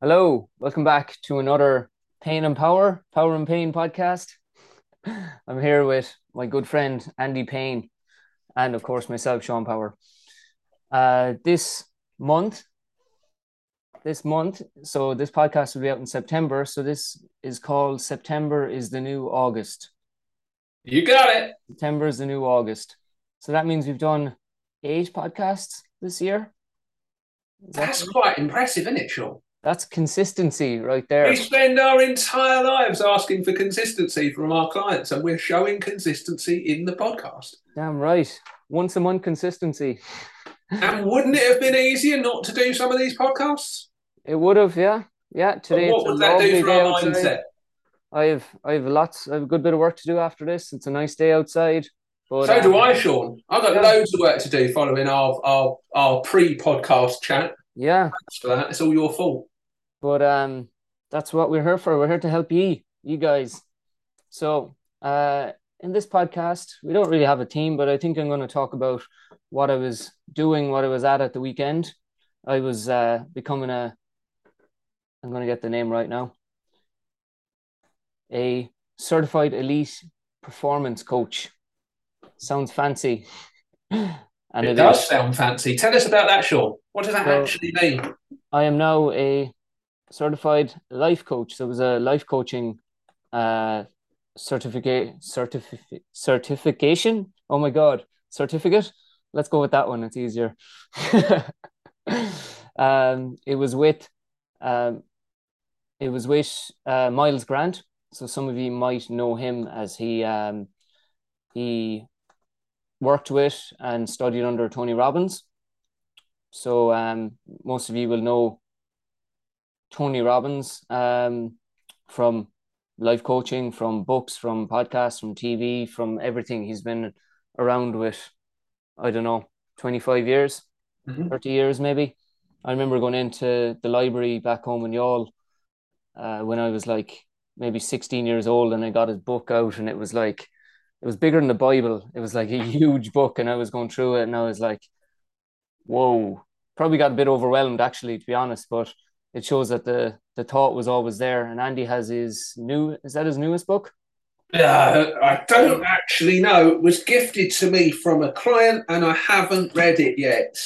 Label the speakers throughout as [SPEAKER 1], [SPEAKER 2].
[SPEAKER 1] Hello, welcome back to another Pain and Power, Power and Pain podcast. I'm here with my good friend Andy Payne, and of course myself, Sean Power. Uh, this month, this month, so this podcast will be out in September. So this is called September is the new August.
[SPEAKER 2] You got it.
[SPEAKER 1] September is the new August. So that means we've done eight podcasts this year.
[SPEAKER 2] That's quite impressive, isn't it, Sean?
[SPEAKER 1] That's consistency right there.
[SPEAKER 2] We spend our entire lives asking for consistency from our clients, and we're showing consistency in the podcast.
[SPEAKER 1] Damn right. Once a month consistency.
[SPEAKER 2] and wouldn't it have been easier not to do some of these podcasts?
[SPEAKER 1] It would have, yeah. Yeah. Today.
[SPEAKER 2] But what would that do for our mindset?
[SPEAKER 1] I have I have lots I have a good bit of work to do after this. It's a nice day outside.
[SPEAKER 2] But, so um, do I, Sean. I've got yeah. loads of work to do following our our, our pre-podcast chat.
[SPEAKER 1] Yeah.
[SPEAKER 2] Thanks for that. It's all your fault.
[SPEAKER 1] But um that's what we're here for. We're here to help you, you guys. So uh in this podcast, we don't really have a team, but I think I'm going to talk about what I was doing, what I was at at the weekend. I was uh, becoming a, I'm going to get the name right now, a certified elite performance coach. Sounds fancy.
[SPEAKER 2] And it, it does is. sound fancy. Tell us about that, Sean. What does that so, actually mean?
[SPEAKER 1] I am now a certified life coach. So it was a life coaching uh, certificate, certifi- certification. Oh my god, certificate. Let's go with that one. It's easier. um, it was with, um, it was with uh, Myles Grant. So some of you might know him as he um, he worked with and studied under Tony Robbins. So um, most of you will know Tony Robbins um, from life coaching, from books, from podcasts, from TV, from everything. He's been around with, I don't know, 25 years, mm-hmm. 30 years maybe. I remember going into the library back home in Youghal uh, when I was like maybe 16 years old and I got his book out and it was like it was bigger than the Bible. It was like a huge book, and I was going through it, and I was like, "Whoa!" Probably got a bit overwhelmed, actually, to be honest. But it shows that the the thought was always there. And Andy has his new is that his newest book?
[SPEAKER 2] Yeah, I don't actually know. It was gifted to me from a client, and I haven't read it yet.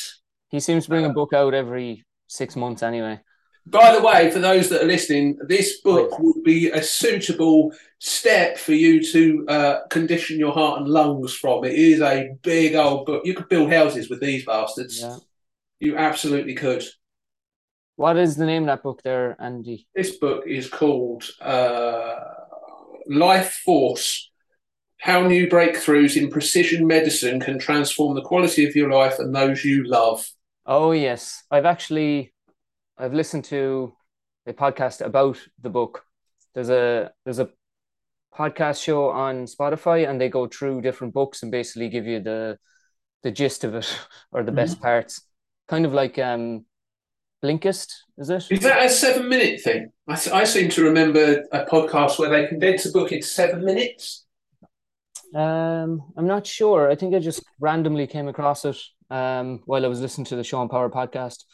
[SPEAKER 1] He seems to bring a book out every six months, anyway.
[SPEAKER 2] By the way, for those that are listening, this book would be a suitable step for you to uh, condition your heart and lungs from. It is a big old book. You could build houses with these bastards. Yeah. You absolutely could.
[SPEAKER 1] What is the name of that book there, Andy?
[SPEAKER 2] This book is called uh, Life Force How New Breakthroughs in Precision Medicine Can Transform the Quality of Your Life and Those You Love.
[SPEAKER 1] Oh, yes. I've actually I've listened to a podcast about the book. There's a there's a podcast show on Spotify, and they go through different books and basically give you the the gist of it or the mm-hmm. best parts. Kind of like um, Blinkist, is it?
[SPEAKER 2] Is that a seven minute thing? I, I seem to remember a podcast where they condense a book in seven minutes.
[SPEAKER 1] Um, I'm not sure. I think I just randomly came across it um, while I was listening to the Sean Power podcast.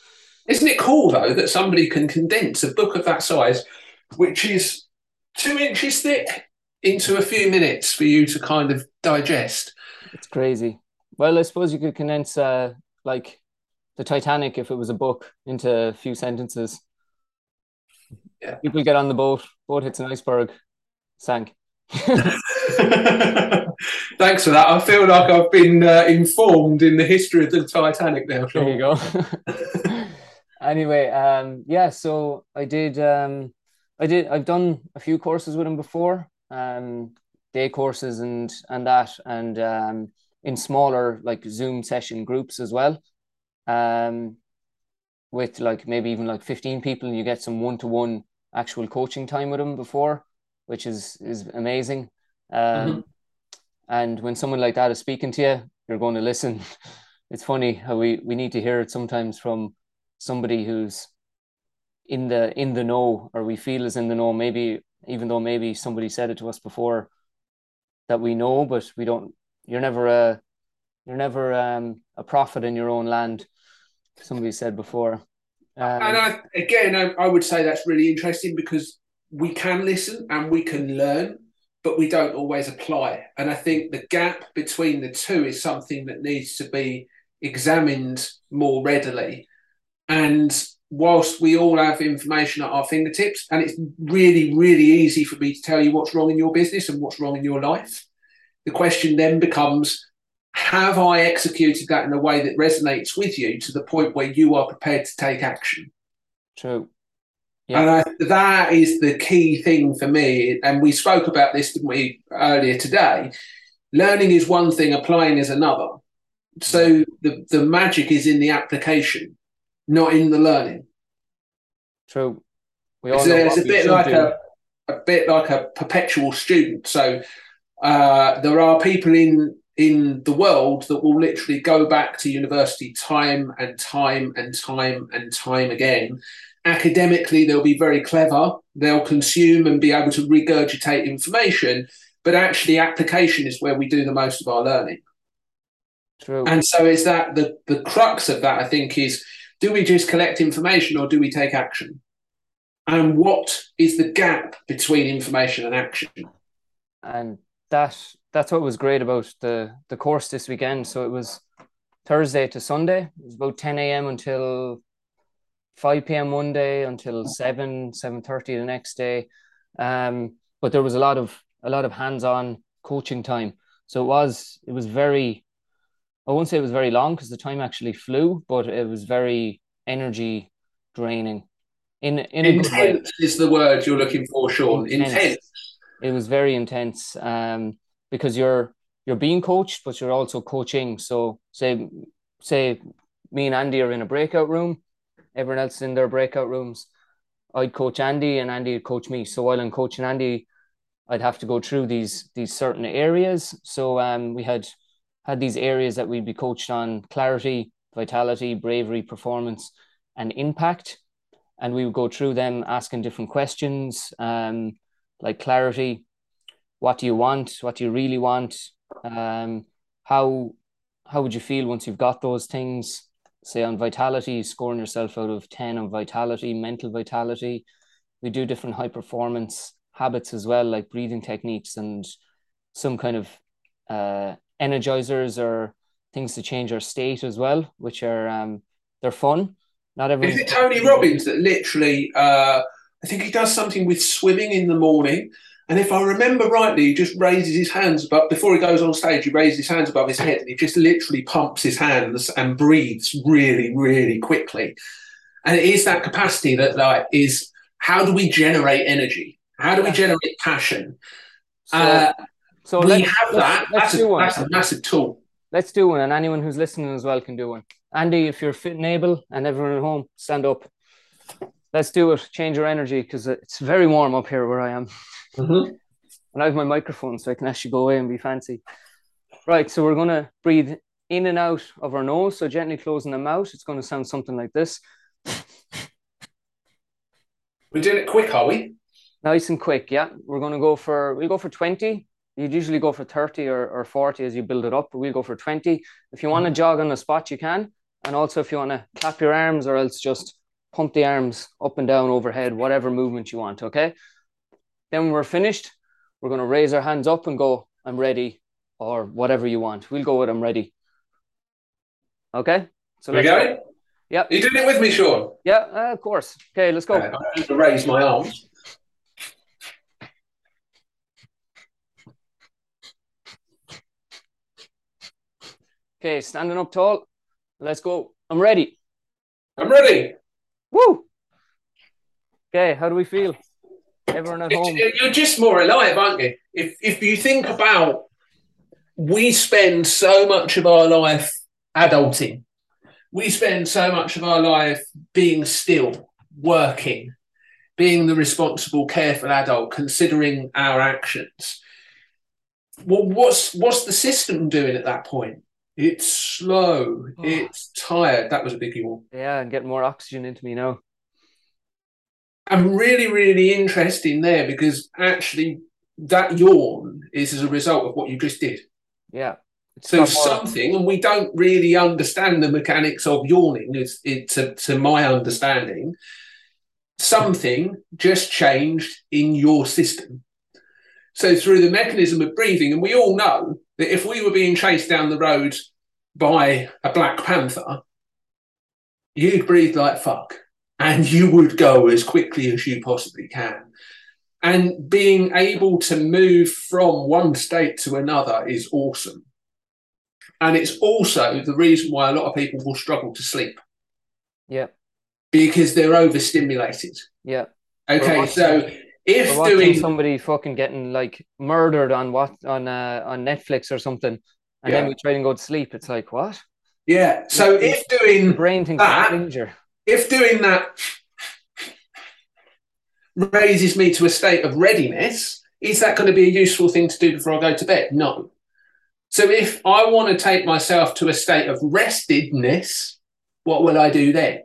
[SPEAKER 2] Isn't it cool though that somebody can condense a book of that size, which is two inches thick, into a few minutes for you to kind of digest?
[SPEAKER 1] It's crazy. Well, I suppose you could condense uh, like the Titanic if it was a book into a few sentences.
[SPEAKER 2] Yeah.
[SPEAKER 1] People get on the boat, boat hits an iceberg, sank.
[SPEAKER 2] Thanks for that. I feel like I've been uh, informed in the history of the Titanic now.
[SPEAKER 1] Sean. There you go. anyway, um, yeah, so I did, um, I did, I've done a few courses with him before, um, day courses and and that, and um, in smaller like Zoom session groups as well, um, with like maybe even like fifteen people, and you get some one to one actual coaching time with him before, which is is amazing. Um, mm-hmm. And when someone like that is speaking to you, you're going to listen. It's funny how we, we need to hear it sometimes from somebody who's in the in the know or we feel is in the know maybe even though maybe somebody said it to us before that we know but we don't you're never a you're never um, a prophet in your own land somebody said before Um,
[SPEAKER 2] and I, again, I, I would say that's really interesting because we can listen and we can learn, but we don't always apply. And I think the gap between the two is something that needs to be examined more readily. And whilst we all have information at our fingertips, and it's really, really easy for me to tell you what's wrong in your business and what's wrong in your life, the question then becomes have I executed that in a way that resonates with you to the point where you are prepared to take action?
[SPEAKER 1] true.
[SPEAKER 2] And I, that is the key thing for me. And we spoke about this, didn't we, earlier today? Learning is one thing, applying is another. So the, the magic is in the application, not in the learning.
[SPEAKER 1] True. We all
[SPEAKER 2] It's,
[SPEAKER 1] know
[SPEAKER 2] it's a bit like
[SPEAKER 1] do.
[SPEAKER 2] a, a bit like a perpetual student. So uh, there are people in in the world that will literally go back to university time and time and time and time again. Academically, they'll be very clever. They'll consume and be able to regurgitate information, but actually, application is where we do the most of our learning.
[SPEAKER 1] True.
[SPEAKER 2] And so, is that the the crux of that? I think is do we just collect information or do we take action? And what is the gap between information and action?
[SPEAKER 1] and that that's what was great about the the course this weekend. So it was Thursday to Sunday. It was about 10 a.m. until 5 p.m. one day until 7 7:30 the next day. Um, but there was a lot of a lot of hands-on coaching time. So it was it was very I won't say it was very long because the time actually flew, but it was very energy draining. In in a good way.
[SPEAKER 2] Intense is the word you're looking for, Sean.
[SPEAKER 1] Intense.
[SPEAKER 2] Intense.
[SPEAKER 1] it was very intense um, because you're you're being coached, but you're also coaching. So say say me and Andy are in a breakout room, everyone else is in their breakout rooms. I'd coach Andy and Andy would coach me. So while I'm coaching Andy, I'd have to go through these these certain areas. So um, we had had these areas that we'd be coached on: clarity, vitality, bravery, performance, and impact. And we would go through them, asking different questions, um, like clarity. What do you want? What do you really want? Um, how how would you feel once you've got those things? Say on vitality, scoring yourself out of ten on vitality, mental vitality. We do different high performance habits as well, like breathing techniques and some kind of uh, energizers or things to change our state as well, which are um, they're fun. Not
[SPEAKER 2] Is it Tony Robbins that literally, uh, I think he does something with swimming in the morning. And if I remember rightly, he just raises his hands above, before he goes on stage, he raises his hands above his head and he just literally pumps his hands and breathes really, really quickly. And it is that capacity that like is how do we generate energy? How do we generate passion?
[SPEAKER 1] So,
[SPEAKER 2] uh,
[SPEAKER 1] so
[SPEAKER 2] we
[SPEAKER 1] let's,
[SPEAKER 2] have
[SPEAKER 1] let's-
[SPEAKER 2] that.
[SPEAKER 1] Let's,
[SPEAKER 2] That's
[SPEAKER 1] do
[SPEAKER 2] a,
[SPEAKER 1] one.
[SPEAKER 2] that's a massive tool.
[SPEAKER 1] Let's do one, and anyone who's listening as well can do one. Andy, if you're fit and able, and everyone at home, stand up. Let's do it. Change your energy because it's very warm up here where I am.
[SPEAKER 2] Mhm.
[SPEAKER 1] And I have my microphone, so I can actually go away and be fancy. Right, so we're gonna breathe in and out of our nose, so gently closing the mouth. It's gonna sound something like this.
[SPEAKER 2] We're doing it quick, are we?
[SPEAKER 1] Nice and quick, yeah. We're gonna go for we'll go for 20. You'd usually go for 30 or, or 40 as you build it up, but we'll go for 20. If you want to jog on the spot, you can. And also if you want to clap your arms or else just pump the arms up and down overhead, whatever movement you want, okay? Then when we're finished, we're gonna raise our hands up and go, I'm ready, or whatever you want. We'll go with I'm ready. Okay? So
[SPEAKER 2] we
[SPEAKER 1] let's
[SPEAKER 2] go.
[SPEAKER 1] Yep.
[SPEAKER 2] Are you doing it with me, Sean?
[SPEAKER 1] Yeah, uh, of course. Okay, let's go.
[SPEAKER 2] Okay, I have to raise my arms.
[SPEAKER 1] Okay, standing up tall. Let's go. I'm ready.
[SPEAKER 2] I'm ready.
[SPEAKER 1] Woo! Okay, how do we feel? Everyone at home.
[SPEAKER 2] You're just more alive, aren't you? If if you think about, we spend so much of our life adulting. We spend so much of our life being still, working, being the responsible, careful adult, considering our actions. Well, what's what's the system doing at that point? It's slow.
[SPEAKER 1] Oh.
[SPEAKER 2] It's tired. That was a big yawn.
[SPEAKER 1] Yeah, and getting more oxygen into me now.
[SPEAKER 2] I'm really, really interesting there because actually that yawn is as a result of what you just did.
[SPEAKER 1] Yeah. It's
[SPEAKER 2] So something, and we don't really understand the mechanics of yawning. It's it, to, to my understanding, something just changed in your system. So through the mechanism of breathing, and we all know that if we were being chased down the road by a black panther, you'd breathe like fuck, and you would go as quickly as you possibly can. And being able to move from one state to another is awesome. And it's also the reason why a lot of people will struggle to sleep
[SPEAKER 1] yeah,
[SPEAKER 2] because they're overstimulated.
[SPEAKER 1] yeah.
[SPEAKER 2] Okay, so if doing
[SPEAKER 1] somebody fucking getting like murdered on what on uh, on Netflix or something, and then we try and go to sleep. It's like what?
[SPEAKER 2] yeah, so
[SPEAKER 1] Yeah.
[SPEAKER 2] if doing
[SPEAKER 1] brain thinks
[SPEAKER 2] That-
[SPEAKER 1] danger.
[SPEAKER 2] if doing that raises me to a state of readiness, is that going to be a useful thing to do before I go to bed? No. So if I want to take myself to a state of restedness, what will I do then?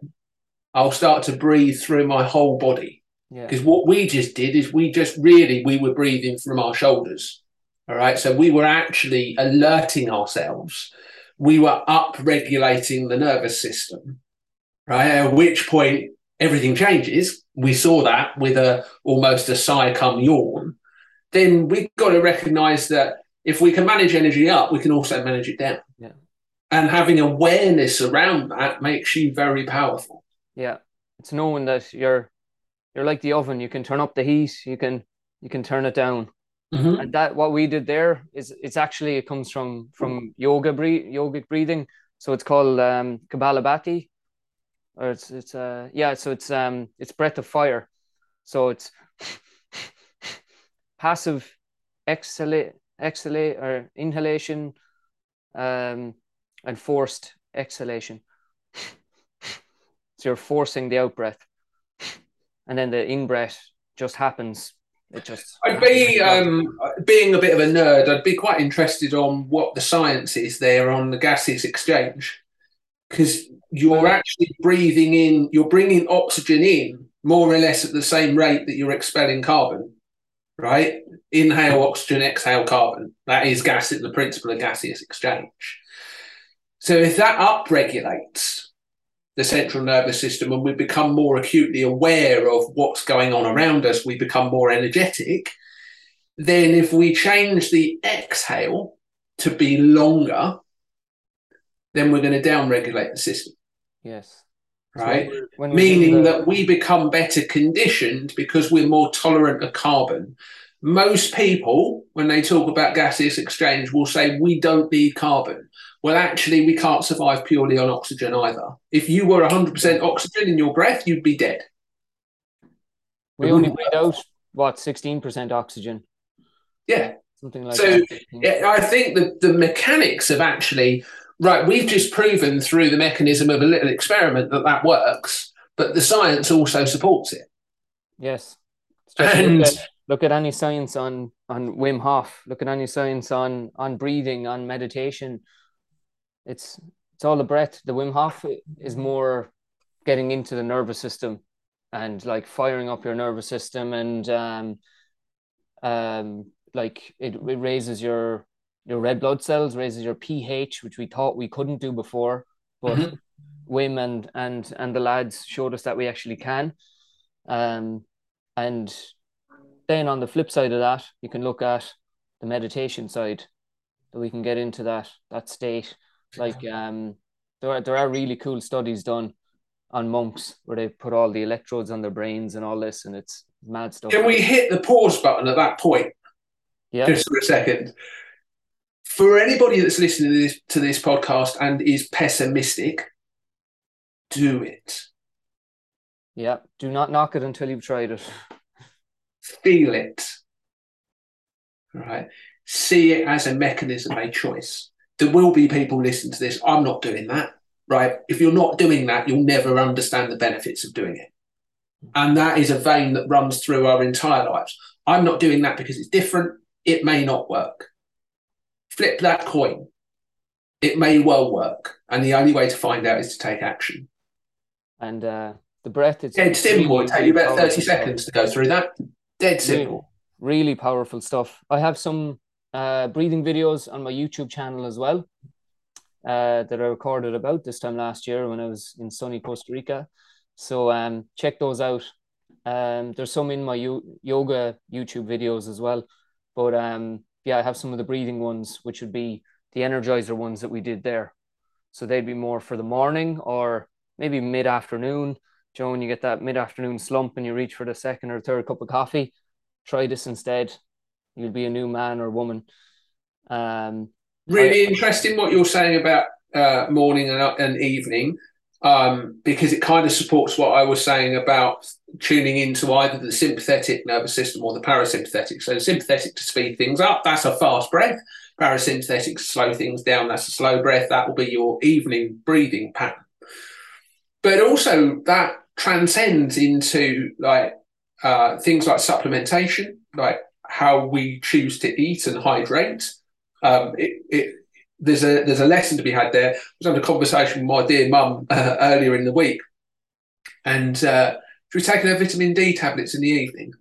[SPEAKER 2] I'll start to breathe through my whole body.
[SPEAKER 1] Yeah,
[SPEAKER 2] Because what we just did is we just really we were breathing from our shoulders. All right. So we were actually alerting ourselves. We were up regulating the nervous system. Right. At which point everything changes. We saw that with a almost a sigh come yawn. Then we've got to recognize that if we can manage energy up, we can also manage it down.
[SPEAKER 1] Yeah.
[SPEAKER 2] And having awareness around that makes you very powerful.
[SPEAKER 1] yeah. It's knowing that you're you're like the oven. You can turn up the heat. You can you can turn it down. and that what we did there is it's actually it comes from from yoga breathe yogic breathing so it's called um kapalabhati or it's it's uh yeah so it's um it's breath of fire so it's passive exhalate exhalate or inhalation um and forced exhalation so you're forcing the out breath and then the in breath just happens it just
[SPEAKER 2] I'd be um, being a bit of a nerd. I'd be quite interested on what the science is there on the gaseous exchange, because you're actually breathing in, you're bringing oxygen in more or less at the same rate that you're expelling carbon, right? Inhale oxygen, exhale carbon. That is gas. The principle of gaseous exchange. So if that upregulates the central nervous system and we become more acutely aware of what's going on around us, we become more energetic. Then, if we change the exhale to be longer, then we're going to downregulate the system,
[SPEAKER 1] yes
[SPEAKER 2] right?
[SPEAKER 1] So when we do
[SPEAKER 2] Meaning
[SPEAKER 1] the-
[SPEAKER 2] that we become better conditioned because we're more tolerant of carbon. Most people, when they talk about gaseous exchange, will say we don't need carbon. Well, actually, we can't survive purely on oxygen either. If you were 100% oxygen in your breath, you'd be dead.
[SPEAKER 1] we only breathe out what 16% oxygen
[SPEAKER 2] Yeah.
[SPEAKER 1] something like
[SPEAKER 2] So,
[SPEAKER 1] that
[SPEAKER 2] Yeah, I think that the mechanics of actually, right, we've just proven through the mechanism of a little experiment that that works, but the science also supports it.
[SPEAKER 1] yes
[SPEAKER 2] And-
[SPEAKER 1] look, at, look at any science on on Wim Hof look at any science on on breathing on meditation it's it's all the breath the Wim Hof is more getting into the nervous system and like firing up your nervous system and um um like it, it raises your your red blood cells raises your pH which we thought we couldn't do before but
[SPEAKER 2] Mhm.
[SPEAKER 1] Wim and and and the lads showed us that we actually can um and then on the flip side of that you can look at the meditation side that we can get into that that state like um there are, there are really cool studies done on monks where they put all the electrodes on their brains and all this and it's mad stuff
[SPEAKER 2] Can we hit the pause button at that point
[SPEAKER 1] yeah
[SPEAKER 2] just for a second? For anybody that's listening to this, to this podcast and is pessimistic, do it.
[SPEAKER 1] yeah do not knock it until you've tried it
[SPEAKER 2] Feel it. Right. See it as a mechanism, a choice. There will be people listening to this. I'm not doing that. Right. If you're not doing that, you'll never understand the benefits of doing it. And that is a vein that runs through our entire lives. I'm not doing that because it's different. It may not work. Flip that coin. It may well work. And the only way to find out is to take action.
[SPEAKER 1] and uh the breath it's
[SPEAKER 2] Dead simple. It'll take you about 30 seconds to go through that. Dead simple.
[SPEAKER 1] really powerful stuff. I have some uh, breathing videos on my YouTube channel as well uh, that I recorded about this time last year when I was in sunny Costa Rica. So um, check those out. Um, there's some in my yoga YouTube videos as well, but um, yeah, I have some of the breathing ones, which would be the energizer ones that we did there. So they'd be more for the morning or maybe mid afternoon. Joe, when you get that mid afternoon slump and you reach for the second or third cup of coffee, try this instead. You'll be a new man or woman. Um,
[SPEAKER 2] really I, interesting what you're saying about uh, morning and, and evening um, because it kind of supports what I was saying about tuning into either the sympathetic nervous system or the parasympathetic. So, the sympathetic to speed things up, that's a fast breath. Parasympathetic to slow things down, that's a slow breath. That will be your evening breathing pattern. But also, that transcends into like uh, things like supplementation, like how we choose to eat and hydrate. Um, it, it there's a there's a lesson to be had there. I was having a conversation with my dear mum uh, earlier in the week, and uh, she was taking her vitamin D tablets in the evening.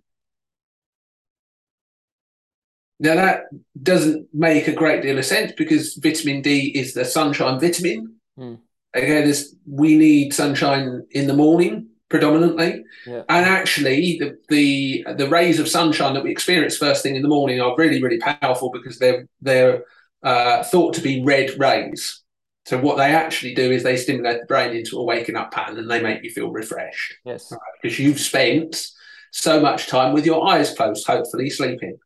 [SPEAKER 2] Now that doesn't make a great deal of sense because vitamin D is the sunshine vitamin. Mm. Again, we need sunshine in the morning predominantly, yeah. and actually the, the the rays of sunshine that we experience first thing in the morning are really really powerful because they're they're uh, thought to be red rays. So what they actually do is they stimulate the brain into a waking up pattern and they make you feel refreshed.
[SPEAKER 1] Yes.
[SPEAKER 2] Right? Because you've spent so much time with your eyes closed, hopefully sleeping.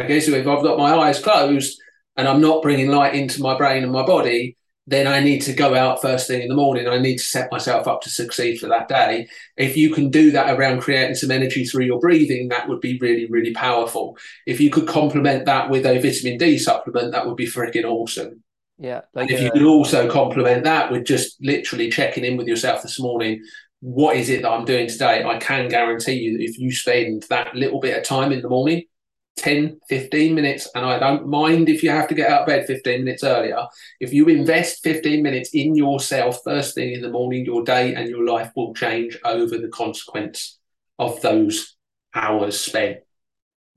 [SPEAKER 2] Okay, so if I've got my eyes closed and I'm not bringing light into my brain and my body, then I need to go out first thing in the morning. I need to set myself up to succeed for that day. If you can do that around creating some energy through your breathing, that would be really, really powerful. If you could complement that with a vitamin D supplement, that would be freaking awesome.
[SPEAKER 1] Yeah.
[SPEAKER 2] Like and if you could also complement that with just literally checking in with yourself this morning, what is it that I'm doing today? I can guarantee you that if you spend that little bit of time in the morning, 10, 15 minutes, and I don't mind if you have to get out of bed 15 minutes earlier. If you invest 15 minutes in yourself first thing in the morning, your day and your life will change over the consequence of those hours spent.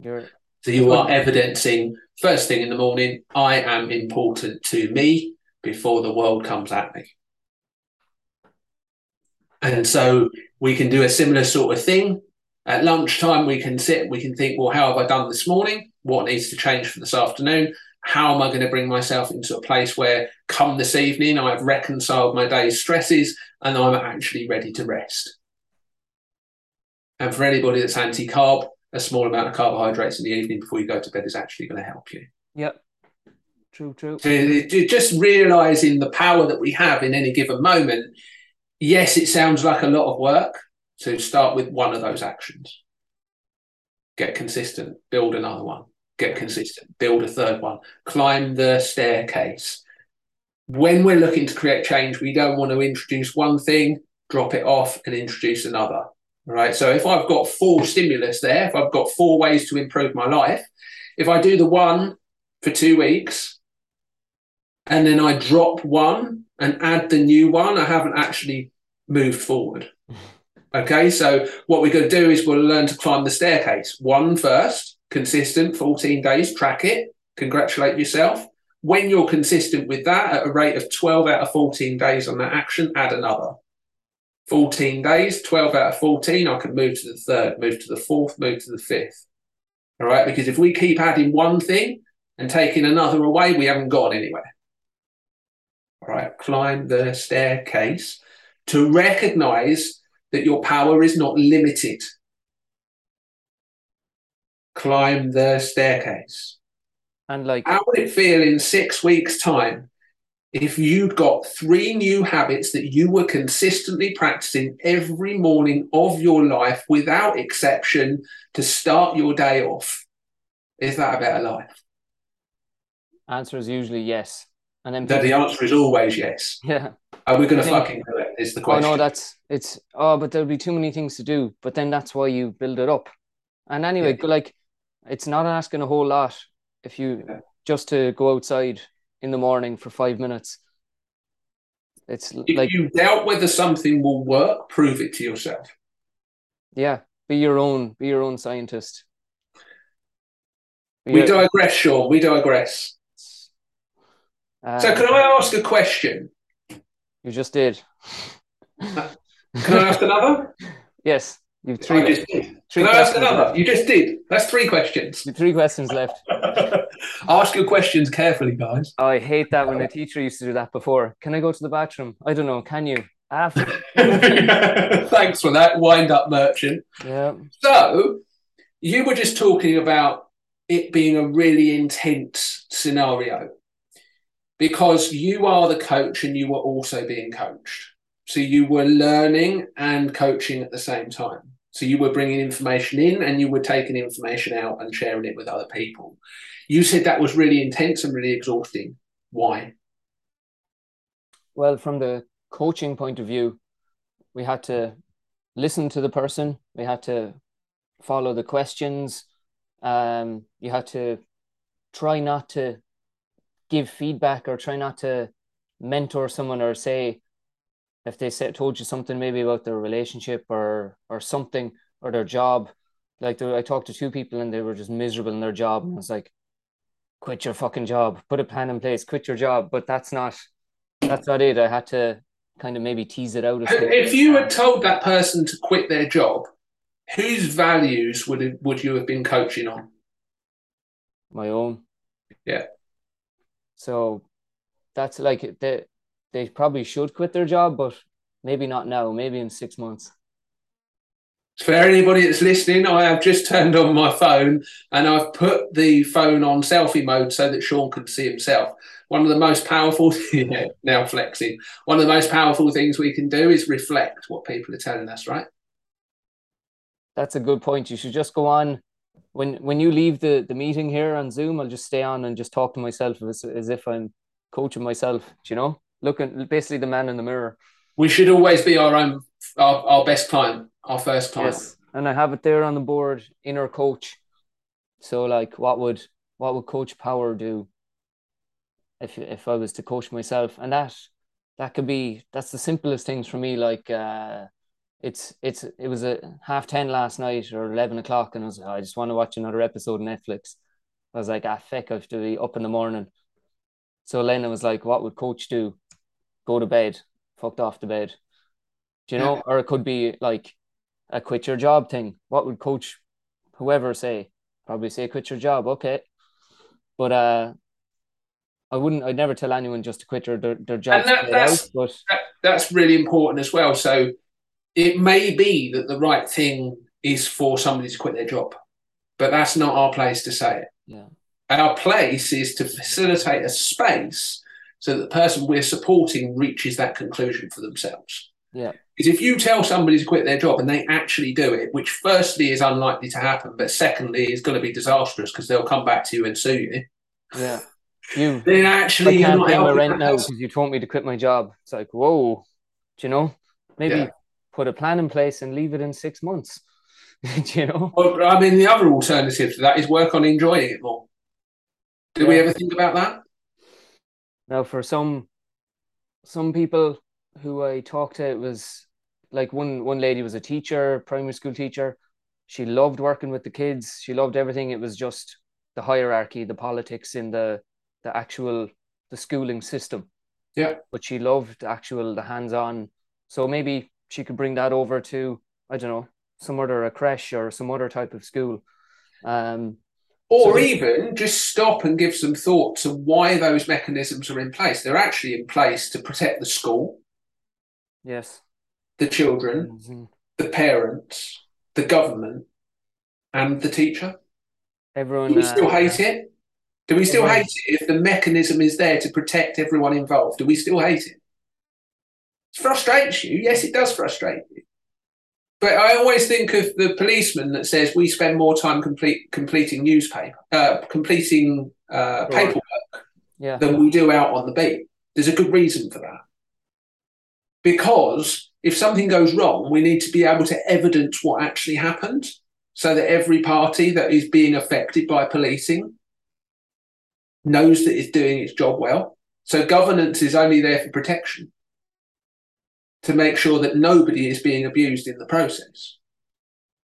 [SPEAKER 1] You're,
[SPEAKER 2] so you are evidencing first thing in the morning, I am important to me before the world comes at me. And so we can do a similar sort of thing at lunchtime, we can sit, we can think, well, how have I done this morning? What needs to change for this afternoon? How am I going to bring myself into a place where, come this evening, I've reconciled my day's stresses and I'm actually ready to rest? And for anybody that's anti carb, a small amount of carbohydrates in the evening before you go to bed is actually going to help you.
[SPEAKER 1] Yep. True, true.
[SPEAKER 2] So just realizing the power that we have in any given moment. Yes, it sounds like a lot of work, so start with one of those actions. Get consistent, build another one. Get consistent, build a third one. Climb the staircase. When we're looking to create change, we don't want to introduce one thing, drop it off, and introduce another. Right. So if I've got four stimulus there, if I've got four ways to improve my life, if I do the one for two weeks and then I drop one and add the new one, I haven't actually moved forward. Okay, so what we're going to do is we'll learn to climb the staircase. One first, consistent, 14 days, track it, congratulate yourself. When you're consistent with that at a rate of 12 out of 14 days on that action, add another. 14 days, 12 out of 14, I can move to the third, move to the fourth, move to the fifth. All right, because if we keep adding one thing and taking another away, we haven't gone anywhere. All right, climb the staircase to recognize that your power is not limited. Climb the staircase.
[SPEAKER 1] And like,
[SPEAKER 2] how would it feel in six weeks' time if you'd got three new habits that you were consistently practicing every morning of your life without exception to start your day off? Is that a better life?
[SPEAKER 1] Answer is usually yes.
[SPEAKER 2] And then the answer is always yes.
[SPEAKER 1] Yeah.
[SPEAKER 2] Are we going to fucking do it? Is the question.
[SPEAKER 1] Oh no, that's it's. Oh, but there'll be too many things to do. But then that's why you build it up. And anyway, yeah. like it's not asking a whole lot if you yeah. just to go outside in the morning for five minutes. It's like.
[SPEAKER 2] if
[SPEAKER 1] like
[SPEAKER 2] you doubt whether something will work, prove it to yourself.
[SPEAKER 1] Yeah, be your own, be your own scientist.
[SPEAKER 2] We digress, Sean. We digress. Uh, so, can I ask a question?
[SPEAKER 1] You just did.
[SPEAKER 2] can I ask another?
[SPEAKER 1] yes. You've three.
[SPEAKER 2] I just did. Can I ask another? Left. You just did. That's three questions.
[SPEAKER 1] three questions left.
[SPEAKER 2] ask your questions carefully, guys.
[SPEAKER 1] Oh, I hate that when a teacher used to do that before. Can I go to the bathroom? I don't know. Can you? After.
[SPEAKER 2] Thanks for that, wind up merchant.
[SPEAKER 1] Yeah.
[SPEAKER 2] So, you were just talking about it being a really intense scenario because you are the coach and you were also being coached. So you were learning and coaching at the same time. So you were bringing information in and you were taking information out and sharing it with other people. You said that was really intense and really exhausting. Why?
[SPEAKER 1] Well, from the coaching point of view, we had to listen to the person, we had to follow the questions, um, you had to try not to give feedback or try not to mentor someone or say, if they said told you something maybe about their relationship or or something or their job. Like I talked to two people and they were just miserable in their job and I was like quit your fucking job. Put a plan in place. Quit your job. But that's not that's not it. I had to kind of maybe tease it out
[SPEAKER 2] if you had told that person to quit their job whose values would it, would you have been coaching on?
[SPEAKER 1] My own.
[SPEAKER 2] Yeah
[SPEAKER 1] so that's like the they probably should quit their job, but maybe not now, maybe in six months.
[SPEAKER 2] For anybody that's listening, I have just turned on my phone and I've put the phone on selfie mode so that Sean can see himself. One of the most powerful, yeah, now flexing, one of the most powerful things we can do is reflect what people are telling us, right?
[SPEAKER 1] That's a good point. You should just go on when when you leave the the meeting here on Zoom. I'll just stay on and just talk to myself as, as if I'm coaching myself. Do you know? looking basically the man in the mirror.
[SPEAKER 2] We should always be our own our, our best client, our first client. Yes,
[SPEAKER 1] and I have it there on the board, inner coach. So like, what would what would Coach Power do if if I was to coach myself? And that that could be that's the simplest things for me. Like, uh, it's it's it was a half ten last night or eleven o'clock, and I was like I just want to watch another episode of Netflix. I was like, ah, feck, I have to be up in the morning. So Lena was like, "What would Coach do?" go to bed, fucked off to bed. Do you know? Yeah. Or it could be like a quit your job thing. What would coach whoever say? Probably say quit your job. Okay. But uh I wouldn't I'd never tell anyone just to quit their, their, their job.
[SPEAKER 2] That, that's, out, but that, that's really important as well. So it may be that the right thing is for somebody to quit their job, but that's not our place to say it.
[SPEAKER 1] Yeah.
[SPEAKER 2] Our place is to facilitate a space so that the person we're supporting reaches that conclusion for themselves.
[SPEAKER 1] Yeah.
[SPEAKER 2] Because if you tell somebody to quit their job and they actually do it, which firstly is unlikely to happen, but secondly is going to be disastrous because they'll come back to you and sue you.
[SPEAKER 1] Yeah. You
[SPEAKER 2] then actually
[SPEAKER 1] I can't pay my rent now because you told me to quit my job. It's like, whoa, do you know? Maybe yeah. Put a plan in place and leave it in six months. do you know?
[SPEAKER 2] Well, I mean, the other alternative to that is work on enjoying it more. Do yeah. we ever think about that?
[SPEAKER 1] Now, for some some people who I talked to, it was like one one lady was a teacher, primary school teacher. She loved working with the kids. She loved everything. It was just the hierarchy, the politics in the the actual the schooling system.
[SPEAKER 2] Yeah.
[SPEAKER 1] But she loved actual the hands on. So maybe she could bring that over to I don't know some other a creche or some other type of school. Um,
[SPEAKER 2] or so even just stop and give some thought to why those mechanisms are in place. They're actually in place to protect the school.
[SPEAKER 1] Yes.
[SPEAKER 2] The children, mm-hmm. the parents, the government, and the teacher.
[SPEAKER 1] Everyone.
[SPEAKER 2] Do we still uh, hate it? Do we still everyone... hate it if the mechanism is there to protect everyone involved? Do we still hate it? It frustrates you. Yes, it does frustrate you. But I always think of the policeman that says we spend more time complete, completing newspaper, uh, completing uh, paperwork
[SPEAKER 1] yeah.
[SPEAKER 2] than we do out on the beat. There's a good reason for that. Because if something goes wrong, we need to be able to evidence what actually happened so that every party that is being affected by policing knows that it's doing its job well. So governance is only there for protection to make sure that nobody is being abused in the process.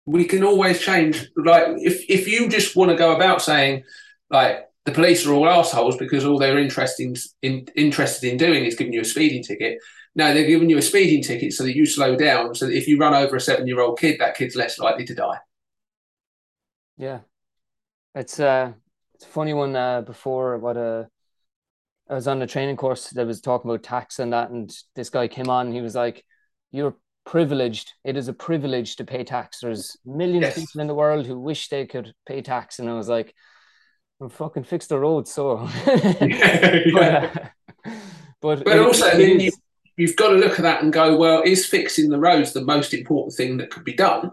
[SPEAKER 2] We can always change. Like if if you just want to go about saying like the police are all assholes because all they're interested in, interested in doing is giving you a speeding ticket. No, they're giving you a speeding ticket so that you slow down. So that if you run over a seven year old kid, that kid's less likely to die.
[SPEAKER 1] Yeah, it's uh, it's a funny one. Uh, before what uh, I was on a training course that was talking about tax and that, and this guy came on. he was like, "You're privileged. It is a privilege to pay tax. There's millions yes. of people in the world who wish they could pay tax." And I was like, "I'm fucking fix the roads, so." yeah,
[SPEAKER 2] yeah. but, uh, but also, then you, you've got to look at that and go, "Well, is fixing the roads the most important thing that could be done?"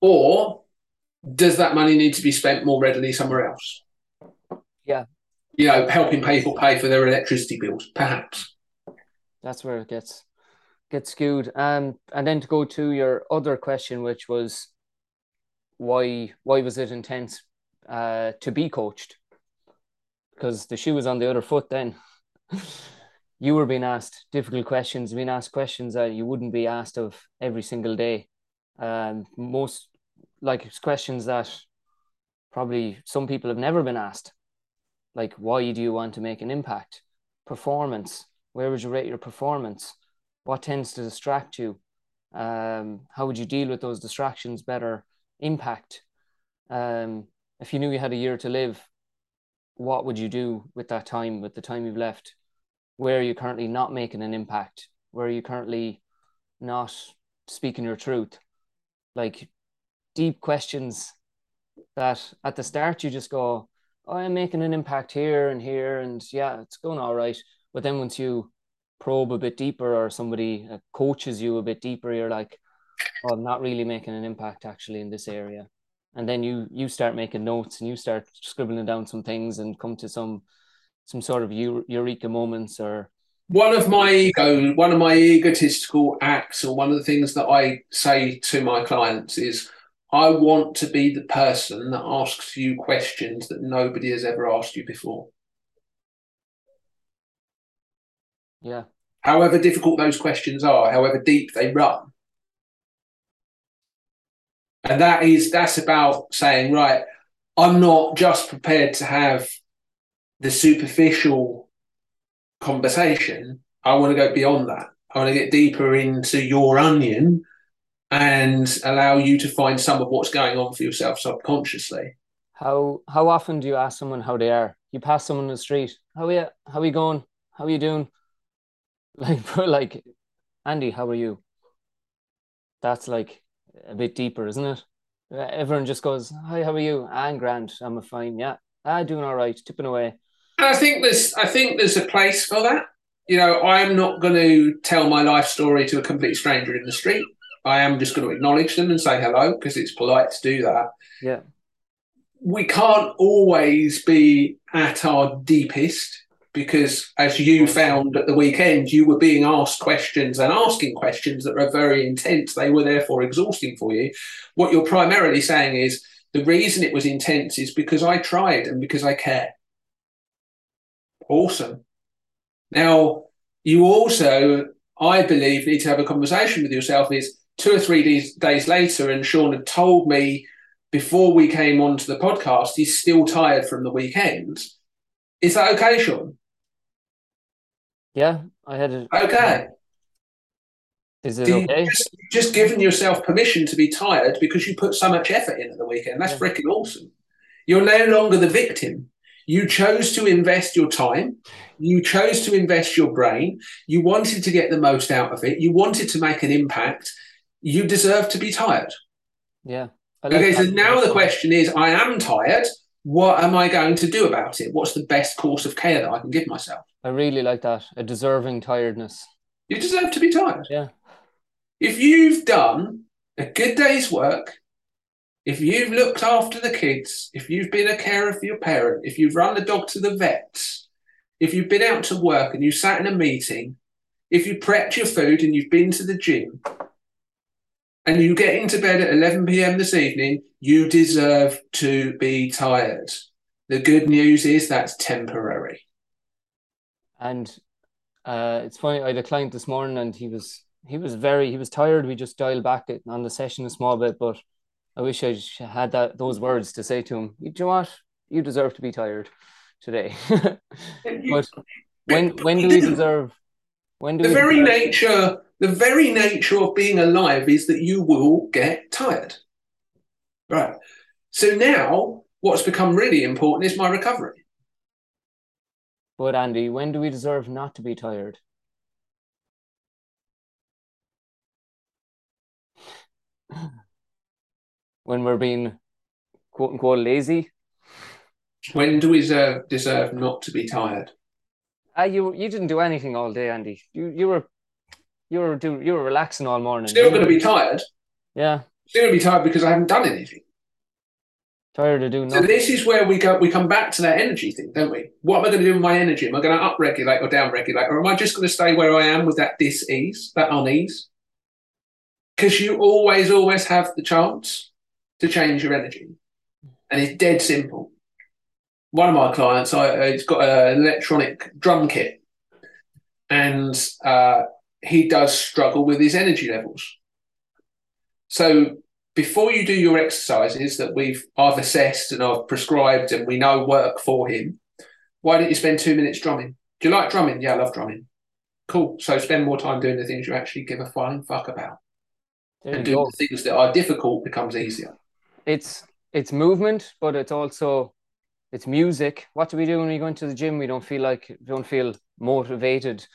[SPEAKER 2] Or does that money need to be spent more readily somewhere else?
[SPEAKER 1] Yeah.
[SPEAKER 2] You know, helping people pay for their electricity bills, perhaps.
[SPEAKER 1] That's where it gets gets skewed. Um, and then to go to your other question, which was why why was it intense uh, to be coached? Because the shoe was on the other foot then. you were being asked difficult questions, being asked questions that you wouldn't be asked of every single day. Um, most like questions that probably some people have never been asked like why do you want to make an impact? Performance. Where would you rate your performance? What tends to distract you? Um, how would you deal with those distractions better? Impact. Um, if you knew you had a year to live what would you do with that time with the time you've left? Where are you currently not making an impact? Where are you currently not speaking your truth? Like deep questions that at the start you just go, oh, I'm making an impact here and here, and yeah, it's going all right. But then once you probe a bit deeper, or somebody uh, coaches you a bit deeper, you're like, oh, I'm not really making an impact actually in this area. And then you you start making notes and you start scribbling down some things and come to some some sort of eureka moments or
[SPEAKER 2] one of my ego, one of my egotistical acts, or one of the things that I say to my clients is, I want to be the person that asks you questions that nobody has ever asked you before.
[SPEAKER 1] Yeah.
[SPEAKER 2] However difficult those questions are, however deep they run. And that is that's about saying, right, I'm not just prepared to have the superficial conversation. I want to go beyond that. I want to get deeper into your onion and allow you to find some of what's going on for yourself subconsciously.
[SPEAKER 1] How how often do you ask someone how they are? You pass someone in the street, how are you? How are you going? How are you doing? Like like Andy, how are you? That's like a bit deeper, isn't it? Uh, everyone just goes, "Hi, how are you?" I'm grand. I'm a fine. Yeah, I'm doing all right. Tipping away.
[SPEAKER 2] I think there's I think there's a place for that. You know, I'm not going to tell my life story to a complete stranger in the street. I am just going to acknowledge them and say hello because it's polite to do that.
[SPEAKER 1] Yeah.
[SPEAKER 2] We can't always be at our deepest because, as you found at the weekend, you were being asked questions and asking questions that were very intense. They were therefore exhausting for you. What you're primarily saying is the reason it was intense is because I tried and because I care. Awesome. Now, you also, I believe, need to have a conversation with yourself is two or three days, days later, and Sean had told me before we came onto the podcast, he's still tired from the weekend. Is that okay, Sean?
[SPEAKER 1] Yeah, I had it.
[SPEAKER 2] Okay.
[SPEAKER 1] Is it okay?
[SPEAKER 2] Just, just giving yourself permission to be tired because you put so much effort in at the weekend. That's yeah. freaking awesome. You're no longer the victim. You chose to invest your time. You chose to invest your brain. You wanted to get the most out of it. You wanted to make an impact you deserve to be tired.
[SPEAKER 1] Yeah.
[SPEAKER 2] Okay, so now the question is I am tired. What am I going to do about it? What's the best course of care that I can give myself?
[SPEAKER 1] I really like that. A deserving tiredness.
[SPEAKER 2] You deserve to be tired.
[SPEAKER 1] Yeah.
[SPEAKER 2] If you've done a good day's work, if you've looked after the kids, if you've been a carer for your parent, if you've run the dog to the vets, if you've been out to work and you sat in a meeting, if you prepped your food and you've been to the gym, and you get into bed at 11 p.m. this evening, you deserve to be tired. The good news is that's temporary.
[SPEAKER 1] And uh, it's funny, I had a client this morning and he was he was very he was tired. We just dialed back on the session a small bit, but I wish I had that those words to say to him. You know what? You deserve to be tired today. but when when do we deserve? When do
[SPEAKER 2] the very
[SPEAKER 1] deserve-
[SPEAKER 2] nature the very nature of being alive is that you will get tired. Right. So now what's become really important is my recovery.
[SPEAKER 1] But Andy, when do we deserve not to be tired? when we're being quote unquote lazy.
[SPEAKER 2] When do we deserve, deserve not to be tired?
[SPEAKER 1] Ah, you you didn't do anything all day, Andy. You you were you were do you were relaxing all morning.
[SPEAKER 2] Still going to be tired.
[SPEAKER 1] yeah,
[SPEAKER 2] Still going to be tired because I haven't done anything.
[SPEAKER 1] tired of doing
[SPEAKER 2] So
[SPEAKER 1] nothing.
[SPEAKER 2] this is where we go. We come back to that energy thing, don't we? What am I going to do with my energy? Am I going to upregulate or downregulate, or am I just going to stay where I am with that dis-ease, that unease? Because you always, always have the chance to change your energy, and it's dead simple. One of my clients, I, uh, he's got an electronic drum kit, and uh, he does struggle with his energy levels. So before you do your exercises that we've I've assessed and I've prescribed and we know work for him, why don't you spend two minutes drumming? Do you like drumming? Yeah, I love drumming. Cool. So spend more time doing the things you actually give a flying fuck about.
[SPEAKER 1] There
[SPEAKER 2] and doing the things that are difficult becomes easier.
[SPEAKER 1] It's it's movement, but it's also it's music. What do we do when we go into the gym? We don't feel like we don't feel motivated.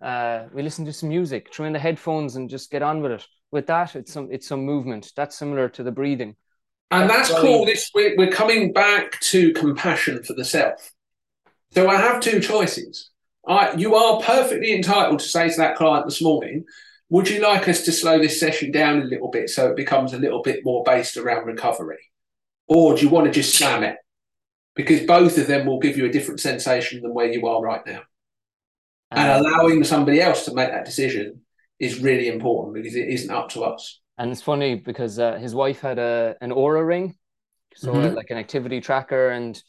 [SPEAKER 1] Uh, we listen to some music, throw in the headphones, and just get on with it. With that, it's some it's some movement. That's similar to the breathing.
[SPEAKER 2] And
[SPEAKER 1] That's
[SPEAKER 2] cool. This we're, we're coming back to compassion for the self. So I have two choices. I you are perfectly entitled to say to that client this morning, would you like us to slow this session down a little bit so it becomes a little bit more based around recovery? Or do you want to just slam it? Because both of them will give you a different sensation than where you are right now. And
[SPEAKER 1] Uh,
[SPEAKER 2] allowing somebody else to make that decision is really important because it isn't up to us.
[SPEAKER 1] And it's funny because uh, his wife had a an Oura ring, so
[SPEAKER 2] Mhm.
[SPEAKER 1] like an activity tracker, and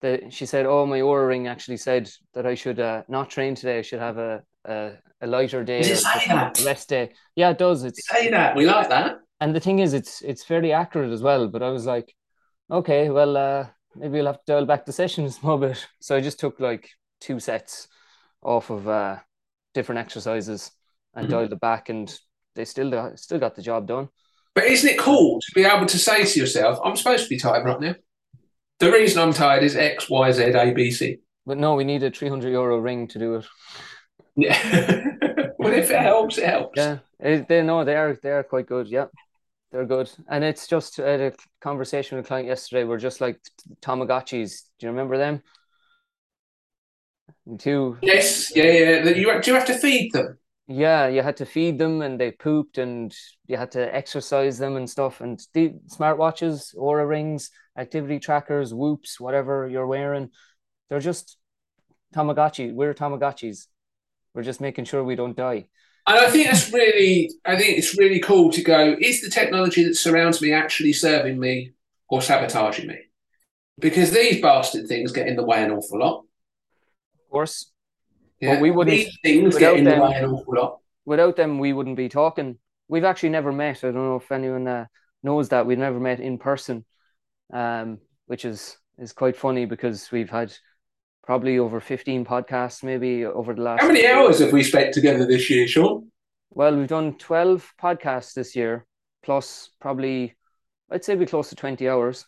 [SPEAKER 1] the, she said, "Oh, my Oura ring actually said that I should uh, not train today. I should have a a, a lighter day,
[SPEAKER 2] Does it
[SPEAKER 1] or
[SPEAKER 2] say that?
[SPEAKER 1] a rest day." Yeah, it does. It's
[SPEAKER 2] Say that. We like that.
[SPEAKER 1] and the thing is, it's it's fairly accurate as well. But I was like, okay, well, uh, maybe we'll have to dial back the session a small bit. So I just took like two sets off of uh, different exercises and
[SPEAKER 2] Mhm.
[SPEAKER 1] dialed it back, and they still got, still got the job done.
[SPEAKER 2] But isn't it cool to be able to say to yourself, I'm supposed to be tired right now? The reason I'm tired is X, Y, Z, A, B, C.
[SPEAKER 1] But no, we need a 300 euro ring to do it.
[SPEAKER 2] Yeah. well, if it helps, it helps.
[SPEAKER 1] Yeah, it, they know they are they are quite good. Yeah, they're good. And it's just I had a conversation with a client yesterday. We're just like Tamagotchis. Do you remember them? Two,
[SPEAKER 2] Yes, yeah, yeah. You, do you have to feed them?
[SPEAKER 1] yeah, you had to feed them and they pooped and you had to exercise them and stuff. And the smartwatches, Oura rings, activity trackers, whoops, whatever you're wearing, they're just Tamagotchi. We're Tamagotchis. We're just making sure we don't die.
[SPEAKER 2] And I think that's really, I think it's really cool to go, is the technology that surrounds me actually serving me or sabotaging me? Because these bastard things get in the way an awful lot.
[SPEAKER 1] Of course,
[SPEAKER 2] Yeah?
[SPEAKER 1] we wouldn't-
[SPEAKER 2] These things
[SPEAKER 1] without
[SPEAKER 2] get in the
[SPEAKER 1] them-
[SPEAKER 2] way an awful lot.
[SPEAKER 1] without them, we wouldn't be talking. We've actually never met. I don't know if anyone uh, knows that we've never met in person, um, which is is quite funny because we've had probably over fifteen podcasts, maybe over the last.
[SPEAKER 2] How many hours have we spent together this year, Sean?
[SPEAKER 1] Well, we've done twelve podcasts this year, plus probably I'd say we close to twenty hours.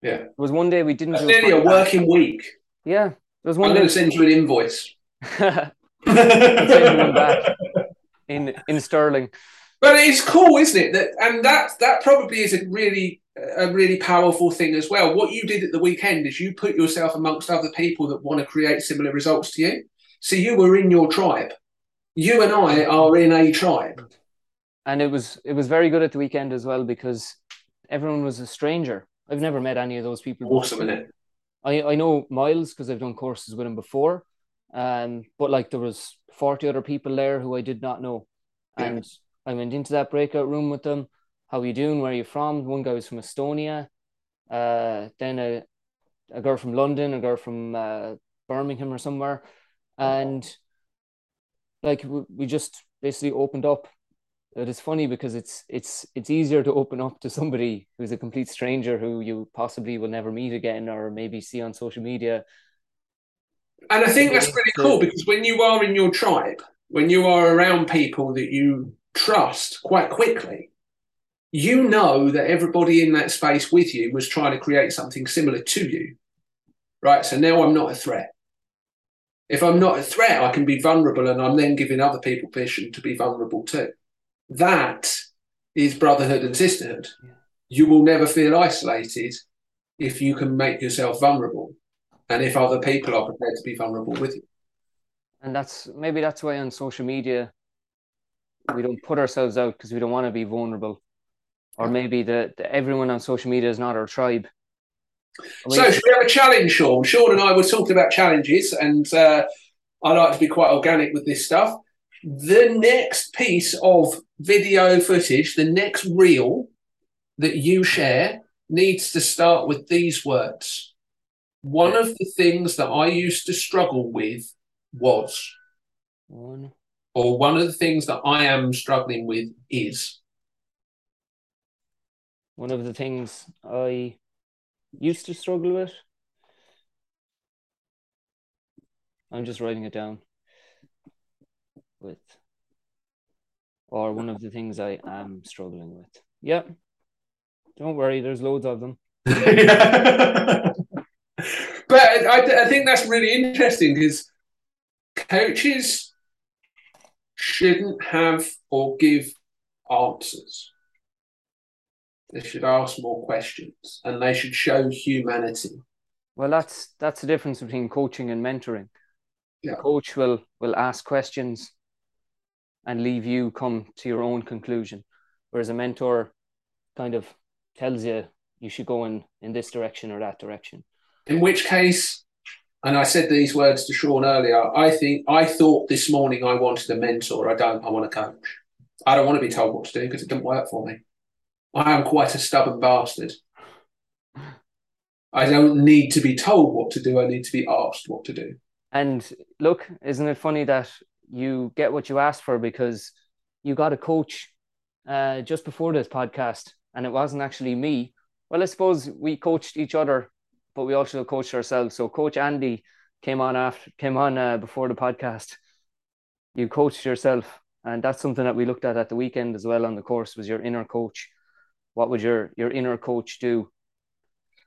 [SPEAKER 2] Yeah.
[SPEAKER 1] It was one day we didn't
[SPEAKER 2] That's
[SPEAKER 1] do
[SPEAKER 2] nearly a
[SPEAKER 1] podcast.
[SPEAKER 2] working week.
[SPEAKER 1] Yeah, there was
[SPEAKER 2] I'm
[SPEAKER 1] one
[SPEAKER 2] going to send you an invoice.
[SPEAKER 1] send one back. in in sterling.
[SPEAKER 2] But it's cool, isn't it? That and that that probably is a really a really powerful thing as well. What you did at the weekend is you put yourself amongst other people that want to create similar results to you. So you were in your tribe. You and I are in a tribe.
[SPEAKER 1] and it was it was very good at the weekend as well because everyone was a stranger. I've never met any of those people.
[SPEAKER 2] Awesome, isn't it?
[SPEAKER 1] I I know Miles because I've done courses with him before, um, but like there was forty other people there who I did not know,
[SPEAKER 2] Yeah.
[SPEAKER 1] and I went into that breakout room with them. How are you doing? Where are you from? One guy was from Estonia, uh, then a a girl from London, a girl from uh, Birmingham or somewhere, and like we, we just basically opened up it is funny because it's it's it's easier to open up to somebody who's a complete stranger who you possibly will never meet again or maybe see on social media.
[SPEAKER 2] And I think that's really cool because when you are in your tribe, when you are around people that you trust quite quickly, you know that everybody in that space with you was trying to create something similar to you. Right. So now I'm not a threat. If I'm not a threat, I can be vulnerable and I'm then giving other people permission to be vulnerable too. That is brotherhood and sisterhood. You will never feel isolated if you can make yourself vulnerable and if other people are prepared to be vulnerable with you.
[SPEAKER 1] And that's maybe that's why on social media we don't put ourselves out because we don't want to be vulnerable or maybe the, the, everyone on social media is not our tribe.
[SPEAKER 2] So, should we have a challenge, Sean? Sean and I were talking about challenges, and uh, I like to be quite organic with this stuff. The next piece of video footage, the next reel that you share, needs to start with these words. One of the things that I used to struggle with was,
[SPEAKER 1] one.
[SPEAKER 2] or one of the things that I am struggling with is
[SPEAKER 1] one of the things I used to struggle with. I'm just writing it down. With, or one of the things I am struggling with. Yeah. Don't worry, there's loads of them. but
[SPEAKER 2] I, I think that's really interesting because coaches shouldn't have or give answers. They should ask more questions and they should show humanity.
[SPEAKER 1] Well, that's that's the difference between coaching and mentoring.
[SPEAKER 2] Yeah.
[SPEAKER 1] The coach will will ask questions and leave you come to your own conclusion, whereas a mentor kind of tells you you should go in in this direction or that direction.
[SPEAKER 2] In which case, and I said these words to Sean earlier. I think I thought this morning I wanted a mentor. I don't. I want a coach. I don't want to be told what to do because it doesn't work for me. I am quite a stubborn bastard. I don't need to be told what to do. I need to be asked what to do.
[SPEAKER 1] And look, isn't it funny that you get what you asked for because you got a coach uh, just before this podcast, and it wasn't actually me. Well, I suppose we coached each other, but we also coached ourselves. So, Coach Andy came on after came on uh, before the podcast. You coached yourself, and that's something that we looked at at the weekend as well on the course. Was your inner coach? what would your your inner coach do?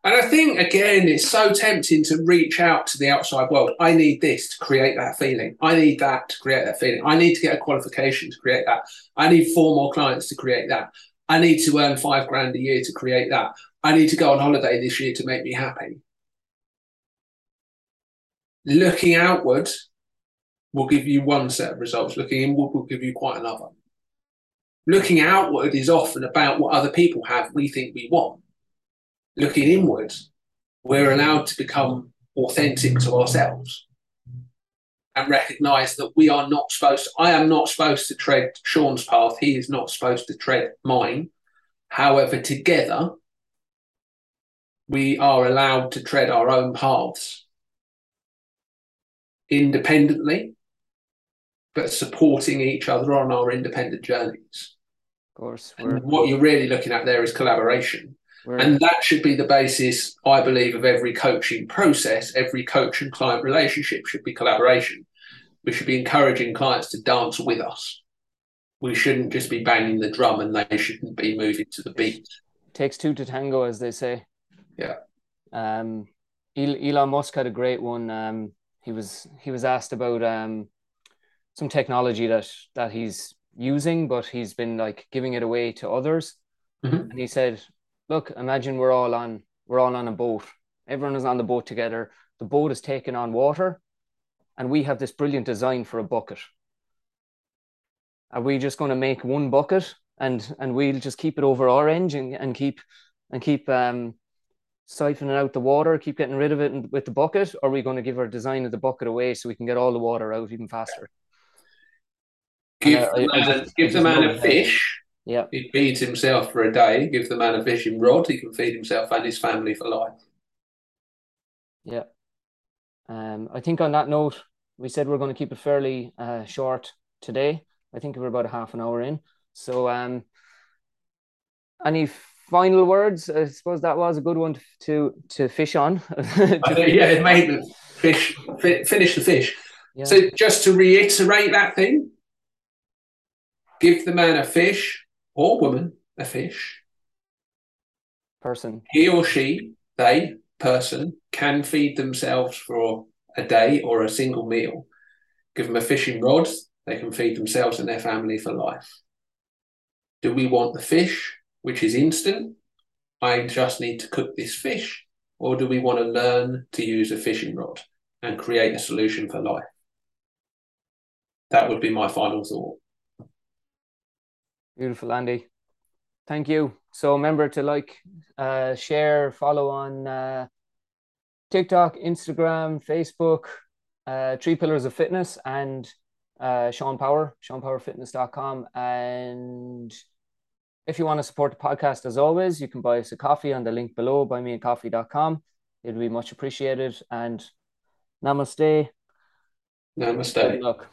[SPEAKER 2] And I think again, it's so tempting to reach out to the outside world. I need this to create that feeling. I need that to create that feeling. I need to get a qualification to create that. I need four more clients to create that. I need to earn five grand a year to create that. I need to go on holiday this year to make me happy. Looking outward will give you one set of results. Looking inward will give you quite another looking outward is often about what other people have we think we want. Looking inward, we're allowed to become authentic to ourselves and recognize that we are not supposed to, I am not supposed to tread Sean's path. He is not supposed to tread mine. However, together, we are allowed to tread our own paths independently, but supporting each other on our independent journeys Of
[SPEAKER 1] course.
[SPEAKER 2] And what you're really looking at there is collaboration. And that should be the basis, I believe, of every coaching process. Every coach and client relationship should be collaboration. We should be encouraging clients to dance with us. We shouldn't just be banging the drum and they shouldn't be moving to the beat.
[SPEAKER 1] It takes two to tango, as they say.
[SPEAKER 2] Yeah.
[SPEAKER 1] Um, Elon Musk had a great one. Um, he was he was asked about um, some technology that that he's using, but he's been like giving it away to others.
[SPEAKER 2] Mm-hmm.
[SPEAKER 1] And he said, "Look, imagine we're all on we're all on a boat. Everyone is on the boat together. The boat is taking on water, and we have this brilliant design for a bucket. Are we just going to make one bucket and and we'll just keep it over our engine and keep and keep um, siphoning out the water, keep getting rid of it with the bucket? Or are we going to give our design of the bucket away so we can get all the water out even faster?
[SPEAKER 2] Give, uh, the, man, just, give the man a fish.
[SPEAKER 1] Yeah.
[SPEAKER 2] He feeds himself for a day. Give the man a fishing rod. He can feed himself and his family for life.
[SPEAKER 1] Yeah. Um, I think on that note, we said we're going to keep it fairly uh, short today. I think we're about a half an hour in. So, um, any final words? I suppose that was a good one to to fish on.
[SPEAKER 2] yeah, it made the fish finish the fish. Yeah. So, just to reiterate that thing, give the man a fish or woman a fish.
[SPEAKER 1] Person.
[SPEAKER 2] He or she, they, person, can feed themselves for a day or a single meal. Give them a fishing rod, they can feed themselves and their family for life. Do we want the fish, which is instant? I just need to cook this fish. Or do we want to learn to use a fishing rod and create a solution for life? That would be my final thought.
[SPEAKER 1] Beautiful, Andy. Thank you. So remember to like, uh, share, follow on uh, TikTok, Instagram, Facebook, uh, Three Pillars of Fitness, and uh, Sean Power, SeanPowerFitness.com. And if you want to support the podcast, as always, you can buy us a coffee on the link below, buymeacoffee.com. It'd be much appreciated. And namaste.
[SPEAKER 2] Namaste.
[SPEAKER 1] Good luck.